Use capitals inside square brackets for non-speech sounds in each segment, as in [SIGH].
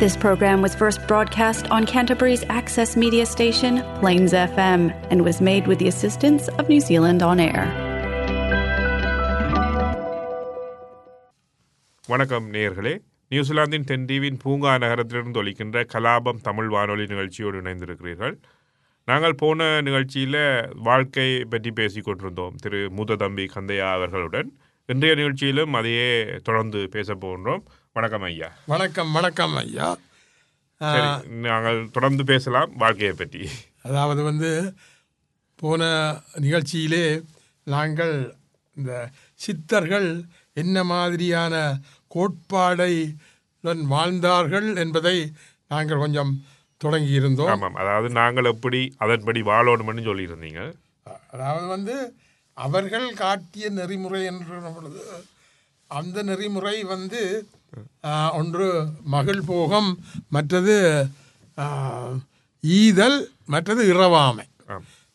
This program was first broadcast on Canterbury's access media station, Plains FM, and was made with the assistance of New Zealand On Air. வணக்கம் நேயர்களே நியூசிலாந்தின் தென்தீவின் பூங்கா நகரத்திலிருந்து ஒலிக்கின்ற கலாபம் தமிழ் வானொலி நிகழ்ச்சியோடு இணைந்திருக்கிறீர்கள் நாங்கள் போன நிகழ்ச்சியில் வாழ்க்கை பற்றி பேசிக் கொண்டிருந்தோம் திரு மூத்த தம்பி கந்தையா அவர்களுடன் இன்றைய நிகழ்ச்சியிலும் அதையே தொடர்ந்து பேச போகின்றோம் வணக்கம் ஐயா. வணக்கம் வணக்கம் ஐயா. நாங்கள் தொடர்ந்து பேசலாம் வாழ்க்கையை பற்றி. அதாவது வந்து போன நிகழ்ச்சியிலே நாங்கள் இந்த சித்தர்கள் என்ன மாதிரியான கோட்பாடை வாழ்ந்தார்கள் என்பதை நாங்கள் கொஞ்சம் தொடங்கியிருந்தோம். ஆமாம் அதாவது நாங்கள் எப்படி அதன்படி வாழணும்னு சொல்லியிருந்தீங்க. அதாவது வந்து அவர்கள் காட்டிய நெறிமுறை என்ற பொழுது அந்த நெறிமுறை வந்து ஒன்று மகள் போகம் மற்றது ஈதல் மற்றது இரவாமை.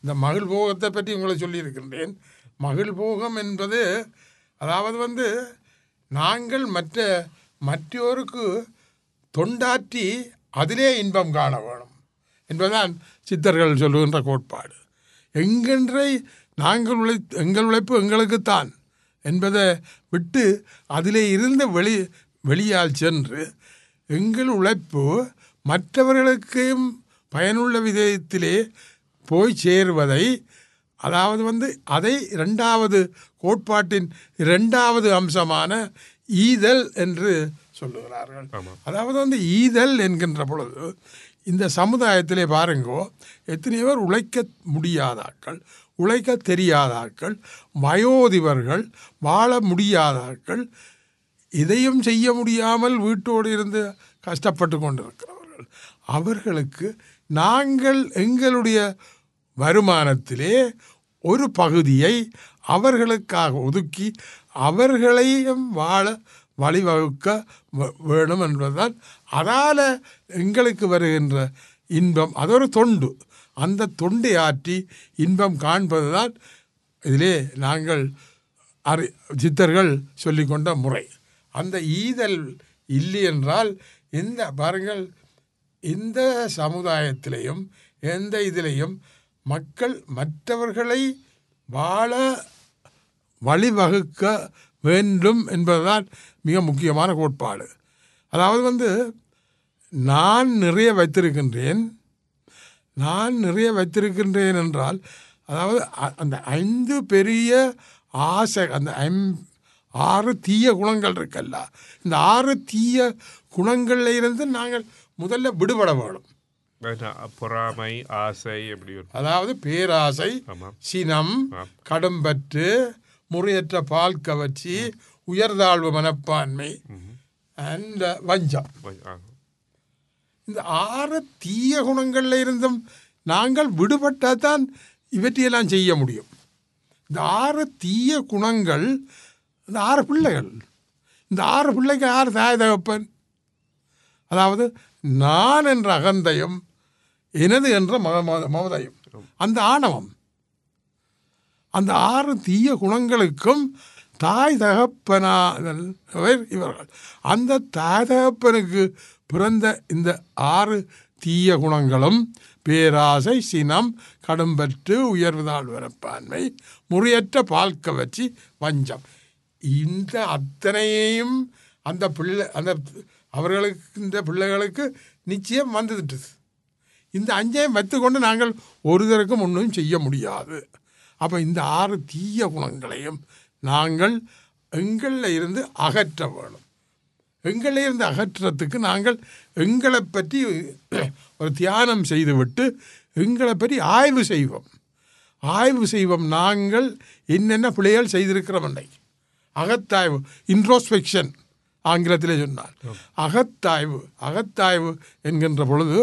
இந்த மகள் போகத்தை பற்றி உங்களை சொல்லியிருக்கின்றேன். மகள் போகம் என்பது அதாவது வந்து நாங்கள் மற்ற மற்றோருக்கு தொண்டாற்றி அதிலே இன்பம் காண வேணும் என்பதுதான் சித்தர்கள் சொல்லுகின்ற கோட்பாடு. எங்கென்றை நாங்கள் உழை எங்கள் உழைப்பு எங்களுக்குத்தான் என்பதை விட்டு அதிலே இருந்து வெளி வெளியால் சென்று எங்கள் உழைப்பு மற்றவர்களுக்கும் பயனுள்ள விதத்திலே போய் சேருவதை அதாவது வந்து அதை இரண்டாவது கோட்பாட்டின் இரண்டாவது அம்சமான ஈதல் என்று சொல்லுகிறார்கள். அதாவது வந்து ஈதல் என்கின்ற பொழுது இந்த சமுதாயத்திலே பாருங்கோ எத்தனையோ பேர் உழைக்க முடியாதாக்கள் உழைக்க தெரியாதாக்கள் வயோதிபர்கள் வாழ முடியாதாக்கள் இதையும் செய்ய முடியாமல் வீட்டோடு இருந்து கஷ்டப்பட்டு கொண்டிருக்கிறவர்கள். அவர்களுக்கு நாங்கள் எங்களுடைய வருமானத்திலே ஒரு பகுதியை அவர்களுக்காக ஒதுக்கி அவர்களையும் வாழ வழிவகுக்க வேணும் என்பதுதான் அதால் எங்களுக்கு வருகின்ற இன்பம். அது ஒரு தொண்டு. அந்த தொண்டை ஆற்றி இன்பம் காண்பதுதான் இதிலே நாங்கள் அறி சித்தர்கள் சொல்லிக்கொண்ட முறை. அந்த ஈதல் இல்லை என்றால் இந்த பாருங்கள் இந்த சமுதாயத்திலையும் எந்த இதிலையும் மக்கள் மற்றவர்களை வாழ வழிவகுக்க வேண்டும் என்பதுதான் மிக முக்கியமான கோட்பாடு. அதாவது வந்து நான் நிறைய வைத்திருக்கின்றேன் நான் நிறைய வைத்திருக்கின்றேன் என்றால் அதாவது அ- அந்த ஐந்து பெரிய ஆசை அந்த ஐம் ஆறு தீய குணங்கள் இருக்கல்ல. இந்த ஆறு தீய குணங்கள்ல இருந்து நாங்கள் முதல்ல விடுபட வேணும். பொறாமை ஆசை எப்படி அதாவது பேராசை சினம். கடும்பற்று முறையற்ற பால் கவர்ச்சி உயர்தாழ்வு மனப்பான்மை அண்ட் வஞ்சம். இந்த ஆறு தீய குணங்கள்ல இருந்தும் நாங்கள் விடுபட்டால் தான் இவற்றையெல்லாம் செய்ய முடியும். இந்த ஆறு தீய குணங்கள் இந்த ஆறு பிள்ளைகள். இந்த ஆறு பிள்ளைக்கு ஆறு தாய் தகப்பன்? அதாவது நான் என்ற அகந்தையும் எனது என்ற மக மமதையும். அந்த ஆணவம். அந்த ஆறு தீய குணங்களுக்கும் தாய் தகப்பனாதல் இவர்கள் அந்த தாய் தகப்பனுக்கு பிறந்த இந்த ஆறு தீய குணங்களும் பேராசை சினம் கடும்பற்று உயர்வுதாழ் வரப்பான்மை முறையற்ற பால் கவர்ச்சி வஞ்சம். இந்த அத்தனையையும் அந்த பிள்ளை அந்த அவர்களுக்கு இந்த பிள்ளைகளுக்கு நிச்சயம் வந்துவிட்டது. இந்த அஞ்சையும் வைத்துக்கொண்டு நாங்கள் ஒருதருக்கும் ஒன்றும் செய்ய முடியாது. அப்போ இந்த ஆறு தீய குணங்களையும் நாங்கள் எங்களில் இருந்து அகற்ற வேணும் எங்களை இருந்து அகற்றத்துக்கு நாங்கள் எங்களை பற்றி ஒரு தியானம் செய்துவிட்டு எங்களை பற்றி ஆய்வு செய்வோம். ஆய்வு செய்வோம். நாங்கள் என்னென்ன பிள்ளைகள் செய்திருக்கிறோம் அன்னைக்கு? அகத்தாய்வு இன்ட்ரோஸ்பெக்ஷன் ஆங்கிலத்திலே சொன்னார். அகத்தாய்வு அகத்தாய்வு என்கின்ற பொழுது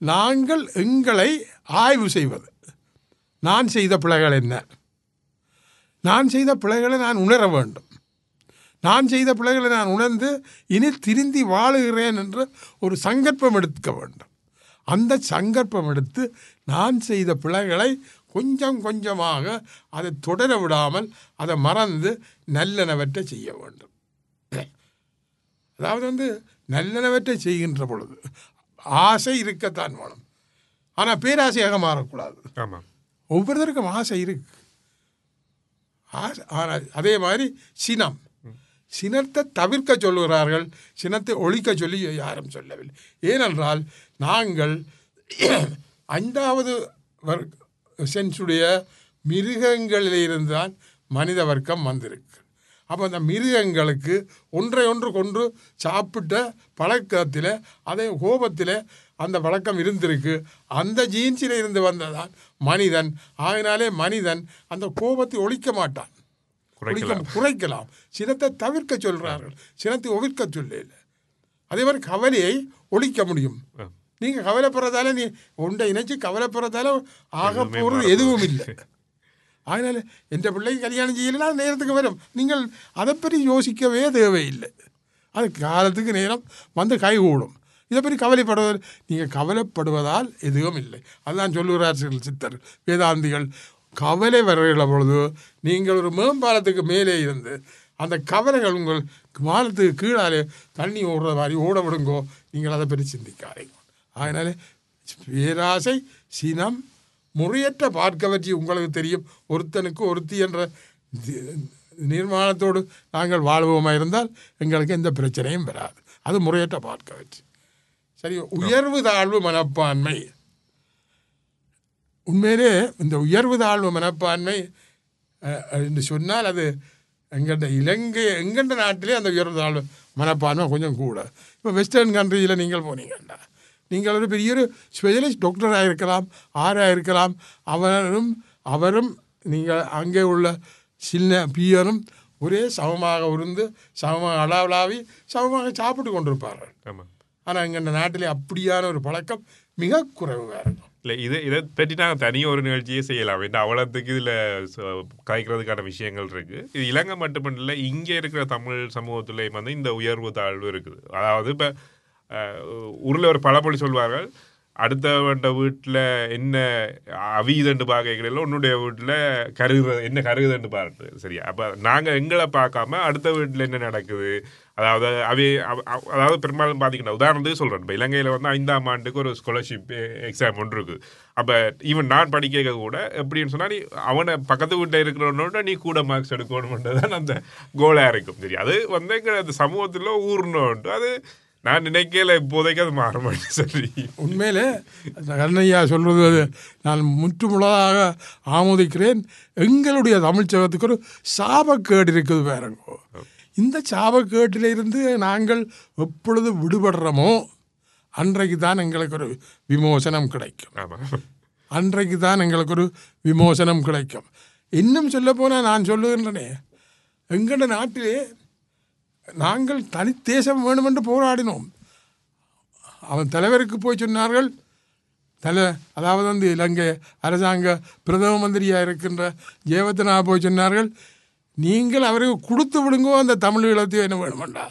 நாங்கள் எங்களை ஆய்வு செய்வது. நான் செய்த பிழைகள் என்ன? நான் செய்த பிழைகளை நான் உணர வேண்டும். நான் செய்த பிழைகளை நான் உணர்ந்து இனி திருந்தி வாழுகிறேன் என்று ஒரு சங்கற்பம் எடுக்க வேண்டும். அந்த சங்கற்பம் எடுத்து நான் செய்த பிழைகளை கொஞ்சம் கொஞ்சமாக அதை தொடர விடாமல் அதை மறந்து நல்லனவற்றை செய்ய வேண்டும். அதாவது வந்து நல்லனவற்றை செய்கின்ற பொழுது ஆசை இருக்கத்தான் வேணும். ஆனால் பேராசையாக மாறக்கூடாது. ஆமாம் ஒவ்வொருத்தருக்கும் ஆசை இருக்கு. ஆசை ஆனால் அதே மாதிரி சினம். சினத்தை தவிர்க்க சொல்லுகிறார்கள் சினத்தை ஒழிக்க சொல்லி யாரும் சொல்லவில்லை. ஏனென்றால் நாங்கள் ஐந்தாவது வர் சென்சுடைய மிருகங்களிலிருந்து தான் மனித வர்க்கம் வந்திருக்கு. அப்போ அந்த மிருகங்களுக்கு ஒன்றை ஒன்று கொன்று சாப்பிட்ட பழக்கத்தில் அதே கோபத்தில் அந்த பழக்கம் இருந்திருக்கு. அந்த ஜீன்ஸில் இருந்து வந்ததான் மனிதன். ஆகினாலே மனிதன் அந்த கோபத்தை ஒழிக்க மாட்டான். குறைக்கலாம். சினத்தை தவிர்க்க சொல்கிறார்கள் சினத்தை ஒழிக்க சொல்லல. அதே மாதிரி கவலையை ஒழிக்க முடியும். நீங்கள் கவலைப்படுறதால நீ ஒன்றை இணைச்சு கவலைப்படுறதால ஆக போகிறது எதுவும் இல்லை அதனால எந்த பிள்ளைக்கு கல்யாணம் செய்யலைன்னா நேரத்துக்கு வரும். நீங்கள் அதை பற்றி யோசிக்கவே தேவையில்லை. அது காலத்துக்கு நேரம் வந்து கைகூடும். இதை பற்றி கவலைப்படுவது நீங்கள் கவலைப்படுவதால் எதுவும் இல்லை அதுதான் சொல்லுகிறார் சில சித்தர் வேதாந்திகள். கவலை வருகிற பொழுது நீங்கள் ஒரு மேம்பாலத்துக்கு மேலே இருந்து அந்த கவலைகள் உங்கள் பாலத்துக்கு கீழாலே தண்ணி ஓடுற மாதிரி ஓட விடுங்கோ நீங்கள் அதை பற்றி சிந்திக்காதீங்க. அதனால பேராசை சினம் முறையற்ற பார்க்கவற்றி உங்களுக்கு தெரியும். ஒருத்தனுக்கு ஒருத்தி என்ற நிர்மாணத்தோடு நாங்கள் வாழ்வோமா இருந்தால் எங்களுக்கு எந்த பிரச்சனையும் வராது. அது முறையற்ற பார்க்கவற்றி. சரி உயர்வு தாழ்வு மனப்பான்மை. உண்மையிலே இந்த உயர்வு தாழ்வு மனப்பான்மை என்று சொன்னால் அது எங்கள்கிட்ட இலங்கை எங்கண்ட நாட்டிலே அந்த உயர்வு தாழ்வு மனப்பான்மை கொஞ்சம் கூட. இப்போ வெஸ்டர்ன் கண்ட்ரியில் நீங்கள் போனீங்கண்டா. நீங்கள் ஒரு பெரிய ஒரு ஸ்பெஷலிஸ்ட் டாக்டராக இருக்கலாம் ஆராக இருக்கலாம். அவரும் அவரும் நீங்கள் அங்கே உள்ள சின்ன பியரும் ஒரே சமமாக உருந்து சமமாக அளவலாவி சமமாக சாப்பிட்டு கொண்டிருப்பார்கள். ஆமாம் ஆனால் எங்கள் நாட்டிலே அப்படியான ஒரு பழக்கம் மிக குறைவாக இருக்கும். இல்லை இது இதை பற்றி நாங்கள் தனியாக ஒரு நிகழ்ச்சியே செய்யலாம். ஏன்னா அவ்வளோத்துக்கு இதில் கலைக்கிறதுக்கான விஷயங்கள் இருக்குது இது இலங்கை மட்டுமல்ல இங்கே இருக்கிற தமிழ் சமூகத்துலேயும் வந்து இந்த உயர்வு தாழ்வு இருக்குது. அதாவது இப்போ ஊரில் ஒரு பழமொழி சொல்வார்கள் அடுத்தவன்ட வீட்டில் என்ன அவிதண்டு பார்க்கல உன்னுடைய வீட்டில் கருகுற என்ன கருகுதண்டு பாருட்டு சரியா? அப்போ நாங்கள் எங்களை பார்க்காம அடுத்த வீட்டில் என்ன நடக்குது? அதாவது அவை அவ- அவ- அதாவது பெரும்பாலும் பார்த்தீங்கன்னா உதாரணத்துக்கு சொல்கிறேன் இப்போ இலங்கையில் வந்து ஐந்தாம் ஆண்டுக்கு ஒரு ஸ்காலர்ஷிப் எக்ஸாம் ஒன்று இருக்குது அப்போ ஈவன் நான் படிக்க கூட எப்படின்னு சொன்னால் நீ அவனை பக்கத்து வீட்டில் இருக்கிறவனோட நீ கூட மார்க்ஸ் எடுக்கணும்ன்றது தான் அந்த கோலாக இருக்கும் சரி அது வந்து எங்கள் அந்த சமூகத்தில் ஊர்னோன்ட்டு அது நான் நினைக்கல இப்போதைக்கு அது மாற மாட்டேன் சரி. உண்மையிலே கண்ணையா சொல்வது அது. நான் முற்றுமுழுதாக ஆமோதிக்கிறேன். எங்களுடைய தமிழ் சகத்துக்கு ஒரு சாபக்கேடு இருக்குது வேறங்கோ இந்த சாபக்கேட்டிலிருந்து நாங்கள் எப்பொழுது விடுபடுறோமோ அன்றைக்கு தான் எங்களுக்கு ஒரு விமோசனம் கிடைக்கும். அன்றைக்கு தான் எங்களுக்கு ஒரு விமோசனம் கிடைக்கும். இன்னும் சொல்லப்போனால் நான் சொல்லுகின்றனே எங்கள் நாட்டிலே நாங்கள் தனித்தேசம் வேணுமென்று போராடினோம். அவன் தலைவருக்கு போய் சொன்னார்கள் தலை அதாவது வந்து இலங்கை அரசாங்க பிரதம மந்திரியாக இருக்கின்ற ஜெயவத்தனா போய் சொன்னார்கள் நீங்கள் அவருக்கு கொடுத்து விடுங்கோ அந்த தமிழ் ஈழத்தையும் என்ன வேணுமெண்டா?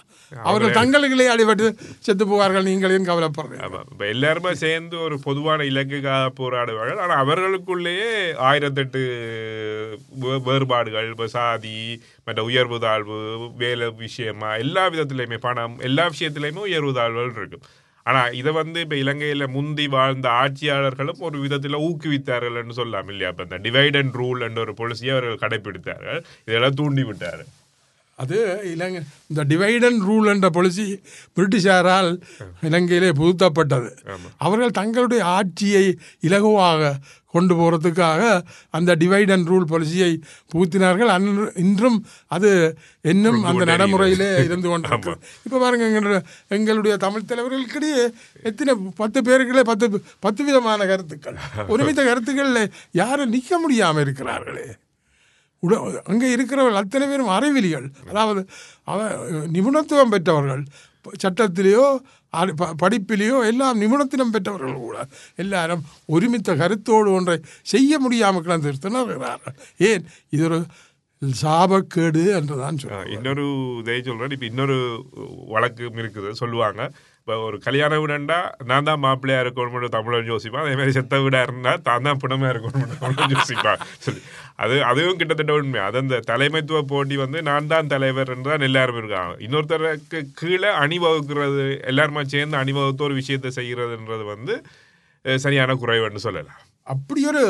அவர்கள் தங்களுக்குள்ளே அடிபட்டு செத்து போவார்கள் நீங்களையும் இப்போ எல்லாருமே சேர்ந்து ஒரு பொதுவான இலக்குக்காக போராடுவார்கள். ஆனால் அவர்களுக்குள்ளேயே ஆயிரத்தெட்டு வேறுபாடுகள் இப்போ சாதி மற்ற உயர்வு தாழ்வு வேலை விஷயமா எல்லா விதத்துலையுமே பணம் எல்லா விஷயத்துலையுமே உயர்வு தாழ்வுகள் இருக்கும். ஆனால் இதை வந்து இப்போ இலங்கையில் முந்தி வாழ்ந்த ஆட்சியாளர்களும் ஒரு விதத்தில் ஊக்குவித்தார்கள்னு சொல்லலாம் இல்லையா? இப்போ இந்த டிவைட் அண்ட் ரூல் என்ற ஒரு பாலிசியை அவர்கள் கடைப்பிடித்தார்கள். இதெல்லாம் தூண்டி விட்டார் அது இலங்கை இந்த டிவைடன் ரூல் என்ற பாலிசி பிரிட்டிஷாரால் இலங்கையிலே புகுத்தப்பட்டது. அவர்கள் தங்களுடைய ஆட்சியை இலகுவாக கொண்டு போகிறதுக்காக அந்த டிவைட் அண்ட் ரூல் பாலிசியை புகுத்தினார்கள். அன்று இன்றும் அது இன்னும் அந்த நடைமுறையிலே இருந்து கொண்டு இப்போ பாருங்க எங்களுடைய எங்களுடைய தமிழ் தலைவர்களுக்கிடையே எத்தனை பத்து பேருக்குள்ளே பத்து பத்து விதமான கருத்துக்கள். [LAUGHS] ஒருமித்த கருத்துக்களில் யாரும் நிற்க முடியாமல் இருக்கிறார்களே. உட அங்கே இருக்கிறவர்கள் அத்தனை பேரும் அறிவிலிகள். அதாவது அவ நிபுணத்துவம் பெற்றவர்கள். சட்டத்திலேயோ படிப்பிலேயோ எல்லாம் நிபுணத்தினம் பெற்றவர்கள் கூட. எல்லாரும் ஒருமித்த கருத்தோடு ஒன்றை செய்ய முடியாமல் கிடந்து திணறுகிறார்கள். ஏன்? இது ஒரு சாபக்கேடு என்று தான் இன்னொரு இதை சொல்கிறேன் இப்போ இன்னொரு வழக்கும் இருக்குது. சொல்லுவாங்க. இப்போ ஒரு கல்யாண வீடுண்டா நான் தான் மாப்பிள்ளையா இருக்கணும்னு தமிழன் யோசிப்பான். அதே மாதிரி செத்த வீடா இருந்தா தான் தான் பிணமா இருக்கணும்னு தமிழன் யோசிப்பான். சொல்லி. அது அதுவும் கிட்டத்தட்ட உண்மை. அது அந்த தலைமைத்துவ போட்டி வந்து நான் தான் தலைவர் தான் எல்லாரும் இருக்காங்க. இன்னொருத்தருக்கு கீழே அணிவகுக்கிறது எல்லாருமா சேர்ந்து அணிவகுத்து ஒரு விஷயத்தை செய்கிறதுன்றது வந்து சரியான குறைவுன்னு சொல்லலாம். அப்படி ஒரு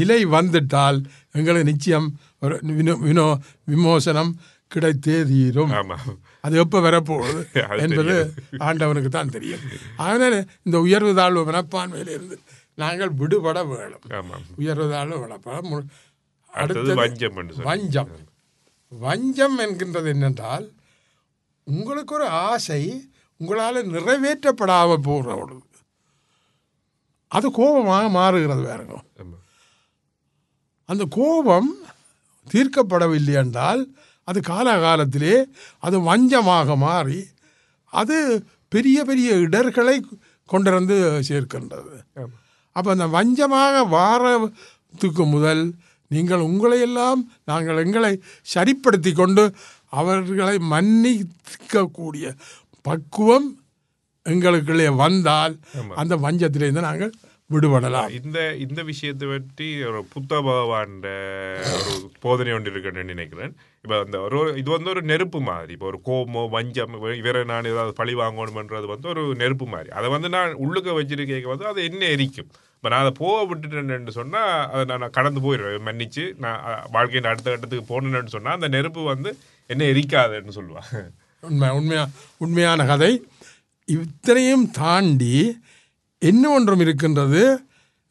நிலை வந்துட்டால் எங்களுக்கு நிச்சயம் ஒரு வினோ வினோ விமோசனம் கிடைத்தே தீரும். ஆமா. அது எப்போ வரப்போகுது [LAUGHS] என்பது ஆண்டவனுக்கு தான் தெரியும். அதனால இந்த உயர்வு தாழ்வு மனப்பான்மையிலிருந்து நாங்கள் விடுபட வேணும் உயர்வு தாழ்வு மு- அடுத்தது வஞ்சம். வஞ்சம். வஞ்சம் என்கின்றது என்னென்றால் உங்களுக்கு ஒரு ஆசை உங்களால் நிறைவேற்றப்படாமல் போகிற பொழுது அது கோபமாக மாறுகிறது வேறுங்க. அந்த கோபம் தீர்க்கப்படவில்லை என்றால் அது காலகாலத்திலே அது வஞ்சமாக மாறி அது பெரிய பெரிய இடர்களை கொண்டிருந்து சேர்க்கின்றது ஆமா. அப்போ அந்த வஞ்சமாக வாரத்துக்கு முதல் நீங்கள் உங்களையெல்லாம் நாங்கள் எங்களை சரிப்படுத்தி கொண்டு அவர்களை மன்னிக்கக்கூடிய பக்குவம் எங்களுக்குள்ளே வந்தால் அந்த வஞ்சத்திலிருந்து நாங்கள் விடுபடலாம். இந்த இந்த விஷயத்தை பற்றி ஒரு புத்த பகவான் ஒரு போதனை ஒன்று இருக்குன்னு நினைக்கிறேன். இப்போ அந்த ஒரு இது வந்து ஒரு நெருப்பு மாதிரி. இப்போ ஒரு கோபமோ வஞ்சம் இவ- இவரை நான் ஏதாவது பழி வாங்கணுமன்றது வந்து ஒரு நெருப்பு மாதிரி. அதை வந்து நான் உள்ளுக்க வச்சிருக்க வந்து அது என்ன எரிக்கும். இப்போ நான் அதை போக விட்டுட்டேன்னு சொன்னால் அதை நான் கடந்து போயிடுவேன். மன்னிச்சு நான் வாழ்க்கையின் அடுத்த கட்டத்துக்கு போகணுன்னு சொன்னால் அந்த நெருப்பு வந்து என்ன எரிக்காதுன்னு சொல்லுவாங்க. உண்மை உண்மையா உண்மையான கதை. இத்தனையும் தாண்டி என்ன ஒன்றும் இருக்கின்றது.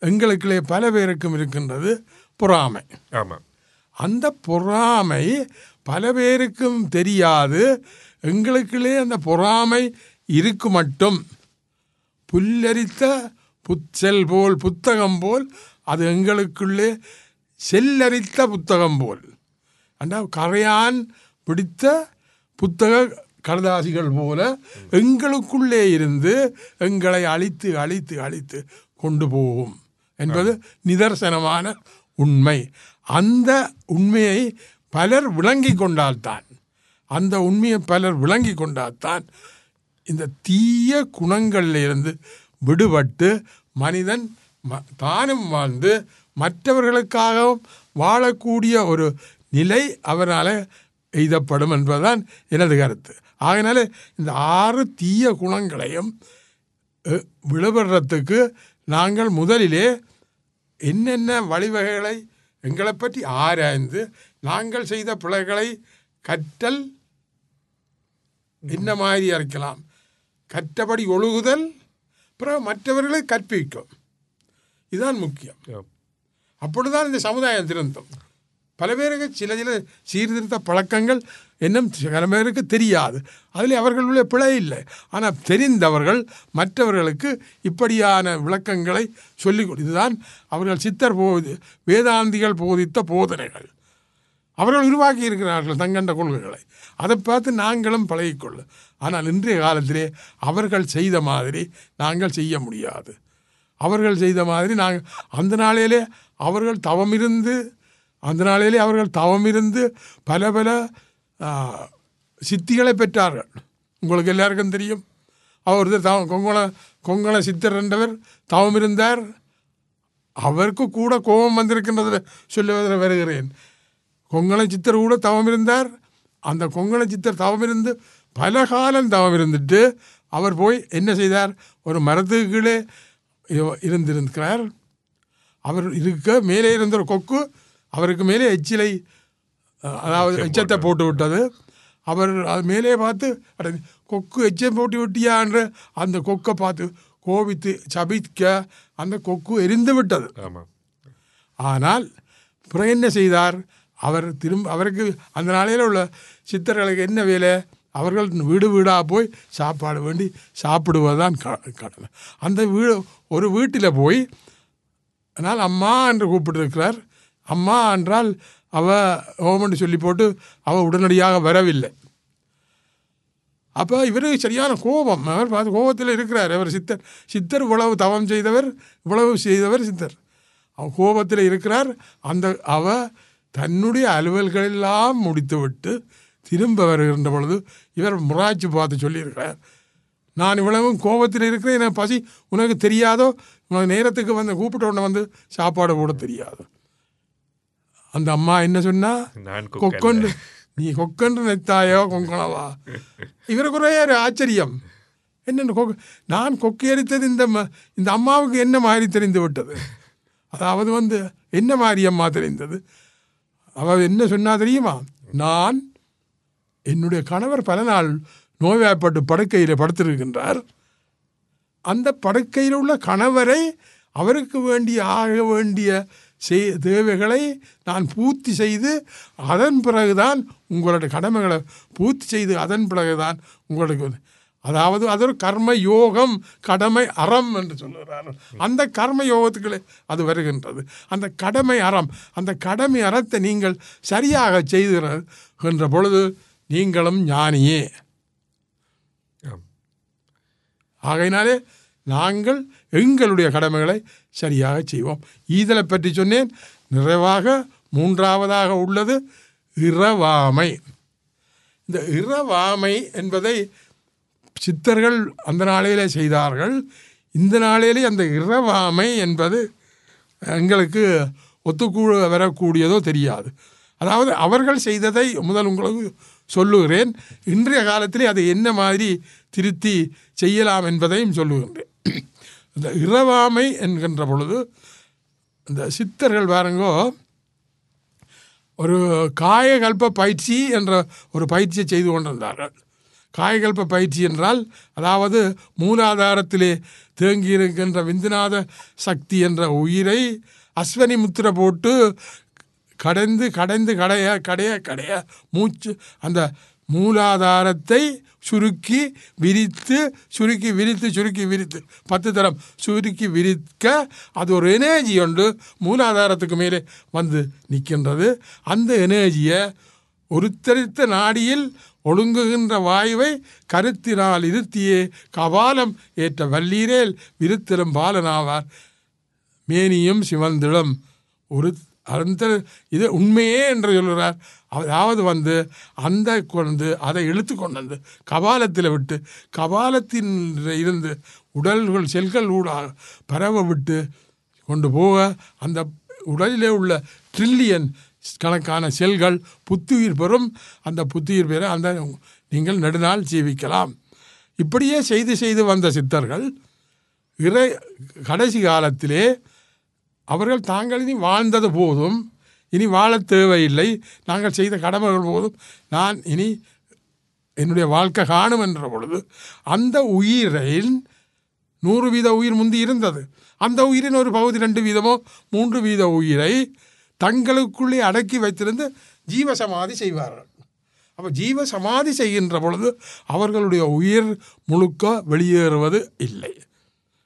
எங்களுக்குள்ளே பல பேருக்கும் இருக்கின்றது பொறாமை. ஆமாம் அந்த பொறாமை பல பேருக்கும் தெரியாது. எங்களுக்குள்ளே அந்த பொறாமை இருக்கு மட்டும். புல்லரித்த புச்செல் போல் புத்தகம் போல் அது எங்களுக்குள்ளே செல்லரித்த புத்தகம் போல். அண்டா கரையான் பிடித்த புத்தக கடதாசிகள் போல எங்களுக்குள்ளே இருந்து எங்களை அழித்து அழித்து அழித்து கொண்டு போகும். என்பது நிதர்சனமான உண்மை. அந்த உண்மையை பலர் விளங்கி கொண்டால்தான் அந்த உண்மையை பலர் விளங்கி கொண்டால்தான் இந்த தீய குணங்களிலிருந்து விடுபட்டு மனிதன் தானும் வாழ்ந்து மற்றவர்களுக்காகவும் வாழக்கூடிய ஒரு நிலை அவரால் எய்தப்படும் என்பதுதான் எனது கருத்து. ஆகையினால இந்த ஆறு தீய குணங்களையும் விடுபடுறதுக்கு நாங்கள் முதலிலே என்னென்ன வழிவகைகளை எங்களை பற்றி ஆராய்ந்து நாங்கள் செய்த பிழைகளை கற்றல் என்ன மாதிரி இருக்கலாம் கற்றபடி ஒழுகுதல் பிறகு மற்றவர்களை கற்பிக்கும். இதுதான் முக்கியம். ஆம். அப்பொழுதுதான் இந்த சமுதாயம் திருந்தும். பல பேருக்கு சில சில சீர்திருத்த பழக்கங்கள் இன்னும் சில பேருக்கு தெரியாது. அதில் அவர்களுடைய பிழை இல்லை. ஆனால் தெரிந்தவர்கள் மற்றவர்களுக்கு இப்படியான விளக்கங்களை சொல்லிக் இதுதான் அவர்கள் சித்தர் போதி வேதாந்திகள் போதித்த போதனைகள். அவர்கள் உருவாக்கி இருக்கிறார்கள் தங்கண்ட கொள்கைகளை. அதை பார்த்து நாங்களும் பழகிக்கொள்ள. ஆனால் இன்றைய காலத்திலே அவர்கள் செய்த மாதிரி நாங்கள் செய்ய முடியாது. அவர்கள் செய்த மாதிரி நாங்கள் அந்த நாளிலே அவர்கள் தவமிருந்து அந்த நாளிலே அவர்கள் தவமிருந்து பல பல சித்திகளை பெற்றார்கள். உங்களுக்கு எல்லாருக்கும் தெரியும். அவர் தவ கொங்கண கொங்கண சித்தர் என்றவர் தவம் இருந்தார். அவருக்கு கூட கோபம் வந்திருக்கின்றது சொல்லுவதில் வருகிறேன். கொங்கண சித்தர் கூட தவம் இருந்தார். அந்த கொங்கண சித்தர் தவம் இருந்து பல காலம் தவம் இருந்துட்டு அவர் போய் என்ன செய்தார்? ஒரு மரத்துக்கு கீழே இருந்திருக்கிறார். அவர் இருக்க மேலே இருந்த ஒரு கொக்கு அவருக்கு மேலே எச்சிலை அதாவது எச்சத்தை போட்டு விட்டது. அவர் அது மேலே பார்த்து அட, கொக்கு எச்சம் போட்டு விட்டியான்ற அந்த கொக்கை பார்த்து கோபித்து சபிக்க அந்த கொக்கு எரிந்து விட்டது. ஆனால் பிறகு என்ன செய்தார்? அவர் திரும்ப அவருக்கு அந்த நாளையில் உள்ள சித்தர்களுக்கு என்ன வேலை? அவர்கள் வீடு வீடாக போய் சாப்பாடு வேண்டி சாப்பிடுவதுதான் கடமை. அந்த வீடு ஒரு வீட்டில் போய் ஆனால் அம்மா என்று கூப்பிட்டிருக்கிறார். அம்மா என்றால் அவள் ஓமன்னு சொல்லி போட்டு அவள் உடனடியாக வரவில்லை. அப்போ இவருக்கு சரியான கோபம். அவர் பார்த்து கோபத்தில் இருக்கிறார். அவர் சித்தர் சித்தர் இவ்வளவு தவம் செய்தவர் இவ்வளவு செய்தவர் சித்தர். அவர் கோபத்தில் இருக்கிறார். அந்த அவ தன்னுடைய அலுவல்களெல்லாம் முடித்துவிட்டு திரும்ப வருகின்ற பொழுது இவர் முராய்ச்சி பார்த்து சொல்லியிருக்கிறார். நான் இவ்வளவும் கோபத்தில் இருக்கிறேன். என பசி உனக்கு தெரியாதோ? உனக்கு நேரத்துக்கு வந்து கூப்பிட்ட உடனே வந்து சாப்பாடு கூட தெரியாதோ? அந்த அம்மா என்ன சொன்னா? கொக்கொண்டு. நீ கொக்கொண்டு நெத்தாயோ கொங்கணவா? இவருக்கு ஒரே ஒரு ஆச்சரியம். என்னென்ன கொக்கு? நான் கொக்கு எரித்தது இந்த இந்த அம்மாவுக்கு என்ன மாதிரி தெரிந்து விட்டது? அதாவது வந்து என்ன மாதிரி அம்மா தெரிந்தது? அவ என்ன சொன்னா தெரியுமா? நான் என்னுடைய கணவர் பல நாள் நோய்வாய்ப்பட்டு படுக்கையில் படுத்திருக்கின்றார். அந்த படுக்கையில் உள்ள கணவரை அவருக்கு வேண்டிய ஆக வேண்டிய செய் தேவைகளை நான் பூர்த்தி செய்து அதன் பிறகுதான் உங்களுடைய கடமைகளை பூர்த்தி செய்து அதன் பிறகுதான் உங்களுக்கு அதாவது அது ஒரு கர்ம யோகம் கடமை அறம் என்று சொல்லுகிறார்கள். அந்த கர்ம யோகத்துக்குள்ளே அது வருகின்றது. அந்த கடமை அறம் அந்த கடமை அறத்தை நீங்கள் சரியாக செய்துகின்ற பொழுது நீங்களும் ஞானியே. ஆகையினாலே நாங்கள் எங்களுடைய கடமைகளை சரியாக செய்வோம். ஈதலை பற்றி சொன்னேன். நிறைவாக மூன்றாவதாக உள்ளது. இரவாமை. இந்த இரவாமை என்பதை சித்தர்கள் அந்த நாளையிலே செய்தார்கள். இந்த நாளையிலே அந்த இரவாமை என்பது எங்களுக்கு ஒத்துக்கூ வரக்கூடியதோ தெரியாது. அதாவது அவர்கள் செய்ததை முதல் உங்களுக்கு சொல்லுகிறேன். இன்றைய காலத்திலே அதை என்ன மாதிரி திருத்தி செய்யலாம் என்பதையும் சொல்லுகின்றேன். இந்த இரவாமை என்கின்ற பொழுது இந்த சித்தர்கள் பாருங்கோ ஒரு காயகல்ப பயிற்சி என்ற ஒரு பயிற்சியை செய்து கொண்டிருந்தார்கள். காயகல்ப பயிற்சி என்றால் அதாவது மூலாதாரத்திலே தேங்கியிருக்கின்ற விந்துநாத சக்தி என்ற உயிரை அஸ்வனி முத்திரை போட்டு கடைந்து கடைந்து கடைய கடைய கடைய மூச்சு அந்த மூலாதாரத்தை சுருக்கி விரித்து சுருக்கி விரித்து சுருக்கி விரித்து. பத்து தரம். சுருக்கி விரிக்க அது ஒரு எனர்ஜி உண்டு. மூலாதாரத்துக்கு மேலே வந்து நிற்கின்றது அந்த எனர்ஜியை ஒருத்தரித்த நாடியில் ஒழுங்குகின்ற வாயுவை கருத்தினால் இருத்தியே கபாலம் ஏற்ற வல்லீரேல் விருத்திரும் பாலனாவார். மேனியும் சிவந்திடம் ஒரு அந்த இது உண்மையே என்று சொல்கிறார் அதாவது வந்து அந்த கொண்டு அதை இழுத்து கொண்டு வந்து கபாலத்தில் விட்டு கபாலத்தின் இருந்து உடல்கள் செல்கள் ஊடாக பரவ விட்டு கொண்டு போக அந்த உடலிலே உள்ள ட்ரில்லியன் கணக்கான செல்கள் புத்துயிர் பெறும். அந்த புத்துயிர் பெற அந்த நீங்கள் நெடுநாள் ஜீவிக்கலாம். இப்படியே செய்து செய்து வந்த சித்தர்கள் இறை கடைசி காலத்திலே அவர்கள் தாங்கள் இனி வாழ்ந்தது போதும். இனி வாழத் தேவையில்லை. நாங்கள் செய்த கடமைகள் போதும். நான் இனி என்னுடைய வாழ்க்கை காணும் என்ற பொழுது அந்த உயிரின் நூறு வீத உயிர் முந்தி இருந்தது. அந்த உயிரின் ஒரு பகுதி ரெண்டு வீதமோ மூன்று வீத உயிரை தங்களுக்குள்ளே அடக்கி வைத்திருந்து ஜீவசமாதி செய்வார்கள். அப்போ ஜீவ சமாதி செய்கின்ற பொழுது அவர்களுடைய உயிர் முழுக்க வெளியேறுவது இல்லை.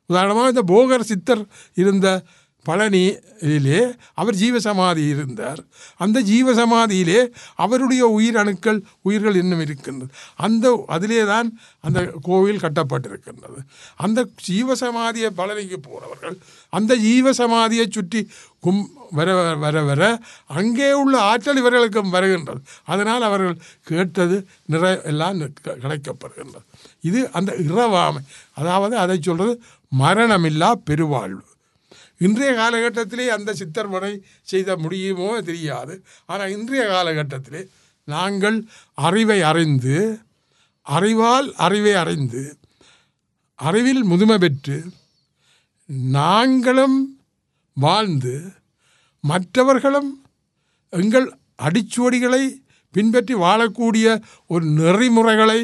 உதாரணமாக இந்த போகர் சித்தர் இருந்த பழனியிலே அவர் ஜீவசமாதி இருந்தார். அந்த ஜீவசமாதியிலே அவருடைய உயிரணுக்கள் உயிர்கள் இன்னும் இருக்கின்றது. அந்த அதிலே தான் அந்த கோவில் கட்டப்பட்டிருக்கின்றது. அந்த ஜீவசமாதியை பழனிக்கு போகிறவர்கள் அந்த ஜீவசமாதியை சுற்றி கும் வர வர வர அங்கே உள்ள ஆற்றல் இவர்களுக்கும் வருகின்றது. அதனால் அவர்கள் கேட்டது நிற எல்லாம் க- கிடைக்கப்படுகின்றது. இது அந்த இரவாமை அதாவது அதை சொல்றது மரணமில்லா பெருவாழ்வு. இன்றைய காலகட்டத்திலே அந்த சித்தர்மனை செய்த முடியுமோ தெரியாது. ஆனால் இன்றைய காலகட்டத்திலே நாங்கள் அறிவை அறிந்து அறிவால் அறிவை அறிந்து அறிவில் முதுமை பெற்று நாங்களும் வாழ்ந்து மற்றவர்களும் எங்கள் அடிச்சுவடிகளை பின்பற்றி வாழக்கூடிய ஒரு நெறிமுறைகளை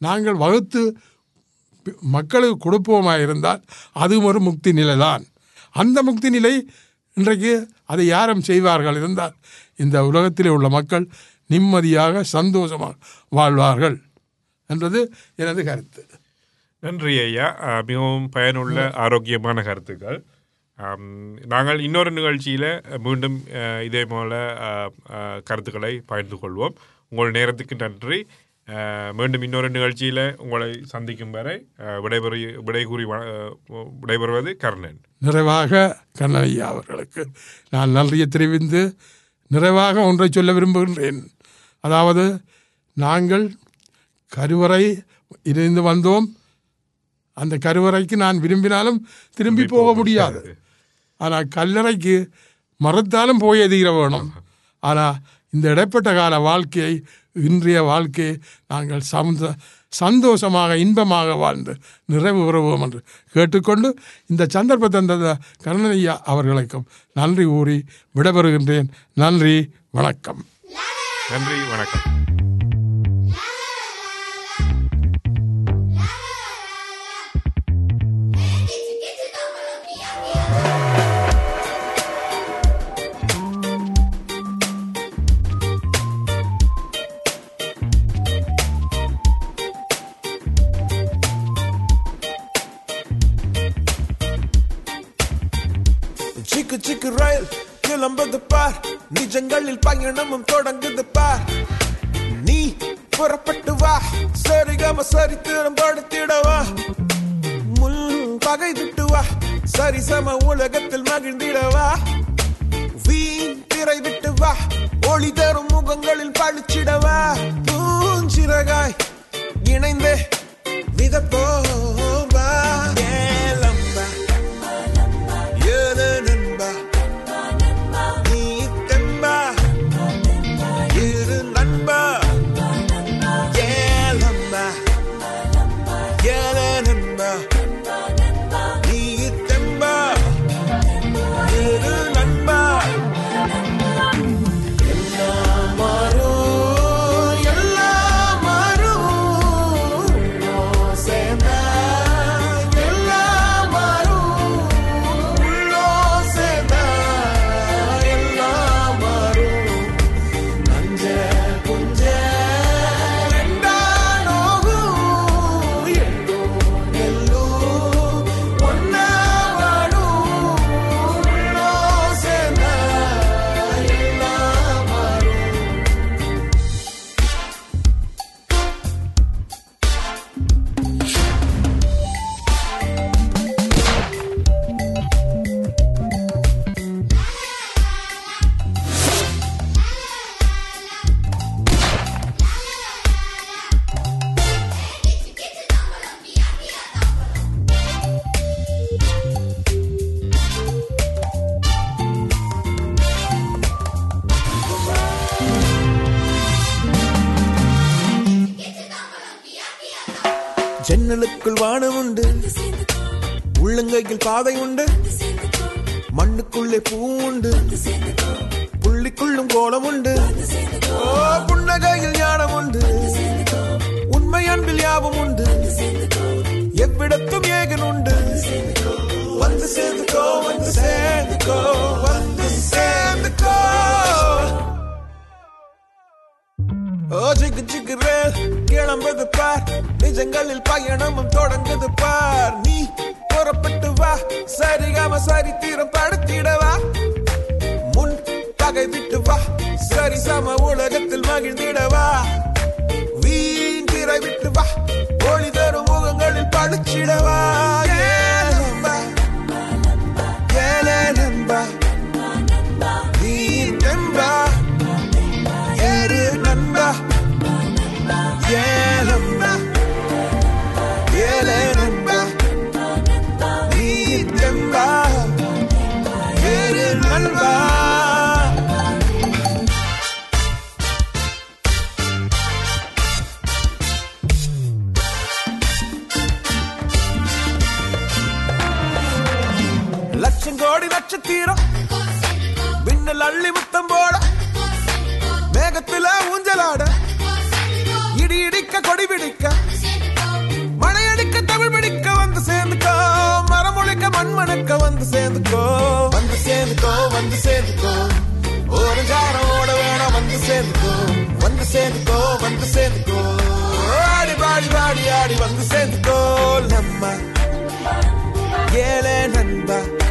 நாங்கள் வகுத்து மக்களுக்கு கொடுப்போமாக இருந்தால் அதுவும் ஒரு முக்தி நிலைதான். அந்த முக்தி நிலை இன்றைக்கு அதை யாரும் செய்வார்கள் இருந்தால் இந்த உலகத்திலே உள்ள மக்கள் நிம்மதியாக சந்தோஷமாக வாழ்வார்கள் என்றது எனது கருத்து. நன்றி ஐயா. மிகவும் பயனுள்ள ஆரோக்கியமான கருத்துக்கள். நாங்கள் இன்னொரு நிகழ்ச்சியில் மீண்டும் இதே போல கருத்துக்களை பகிர்ந்து கொள்வோம். உங்கள் நேரத்துக்கு நன்றி. மீண்டும் இன்னொரு நிகழ்ச்சியில் உங்களை சந்திக்கும் வரை விடைபெறு விடை கூறி விடைபெறுவது கர்ணன். நிறைவாக கண்ணனையா அவர்களுக்கு நான் நன்றியை தெரிவித்து நிறைவாக ஒன்றை சொல்ல விரும்புகின்றேன். அதாவது நாங்கள் கருவறை இருந்து வந்தோம். அந்த கருவறைக்கு நான் விரும்பினாலும் திரும்பி போக முடியாது. ஆனால் கல்லறைக்கு மறுத்தாலும் போய் எதிர வேணும். ஆனால் இந்த இடைப்பட்ட கால வாழ்க்கையை இன்றைய வாழ்க்கையை நாங்கள் சமந்த சந்தோஷமாக இன்பமாக வாழ்ந்து நிறைவு பெறுவோம் என்று கேட்டுக்கொண்டு இந்த சந்தர்ப்பத்தை தந்த கருணையா அவர்களுக்கும் நன்றி கூறி விடைபெறுகின்றேன். நன்றி வணக்கம். நன்றி வணக்கம். கிளம்புது பார். நிஜங்களில் பயணமும் தொடங்குது பார். நீ புறப்பட்டு வா. சரிகம சரித்திரம் படுத்திடவா. முள் பகை விட்டு வா சரிசம உலகத்தில் மகிழ்ந்திடவா. வீண் திரை விட்டு வா. ஒளி தரும் முகங்களில் பழிச்சிடவா பூஞ்சிறகாய் இணைந்தே மிதப்போவா ஜன்னலுக்குள் வானம் உண்டு. உள்ளங்கையில் பாதை உண்டு. மண்ணுக்குள்ளே பூ உண்டு. புள்ளிக்குள்ளும் கோலம் உண்டு. ஓ புன்னகையில் ஞானம் உண்டு. உண்மை அன்பில் யாவும் உண்டு. எவ்விடத்தும் ஏகன் உண்டு. வந்து சேர்ந்துக்கோ வந்து சேர்ந்துக்கோ வந்து சேர்ந்துக்கோ. ஜிகு ஜிகு ரேல் கிளம்புது பார். நிஜங்களில் பயணமும் தொடங்குது பார். நீ புறப்பட்டு வா. சரிகாம சரி தீரம் படுத்திடவா முன் பகை விட்டு வா. சரி சம உலகத்தில் மகிழ்ந்திடவா வீண் திரை விட்டு வா. ஒளி தரும் முகங்களில் படுச்சிடவா அள்ளி முத்தம் போட. மேகத்தில ஊஞ்சலாட. இடி இடிக்க கொடி பிடிக்க. மழையடிக்க தமிழ் பிடிக்க வந்து சேர்ந்துக்கோ. மரமொழிக்க மண்மணக்க வந்து சேர்ந்துக்கோ. வந்து சேர்ந்துக்கோ வந்து சேர்ந்துக்கோ. ஒரு ஜாரம் ஓட வேணா வந்து சேர்ந்துக்கோ. வந்து சேர்ந்துக்கோ வந்து சேர்ந்துக்கோ. ஆடி பாடி பாடி ஆடி வந்து சேர்ந்துக்கோ. நம்ம ஏழை நண்பா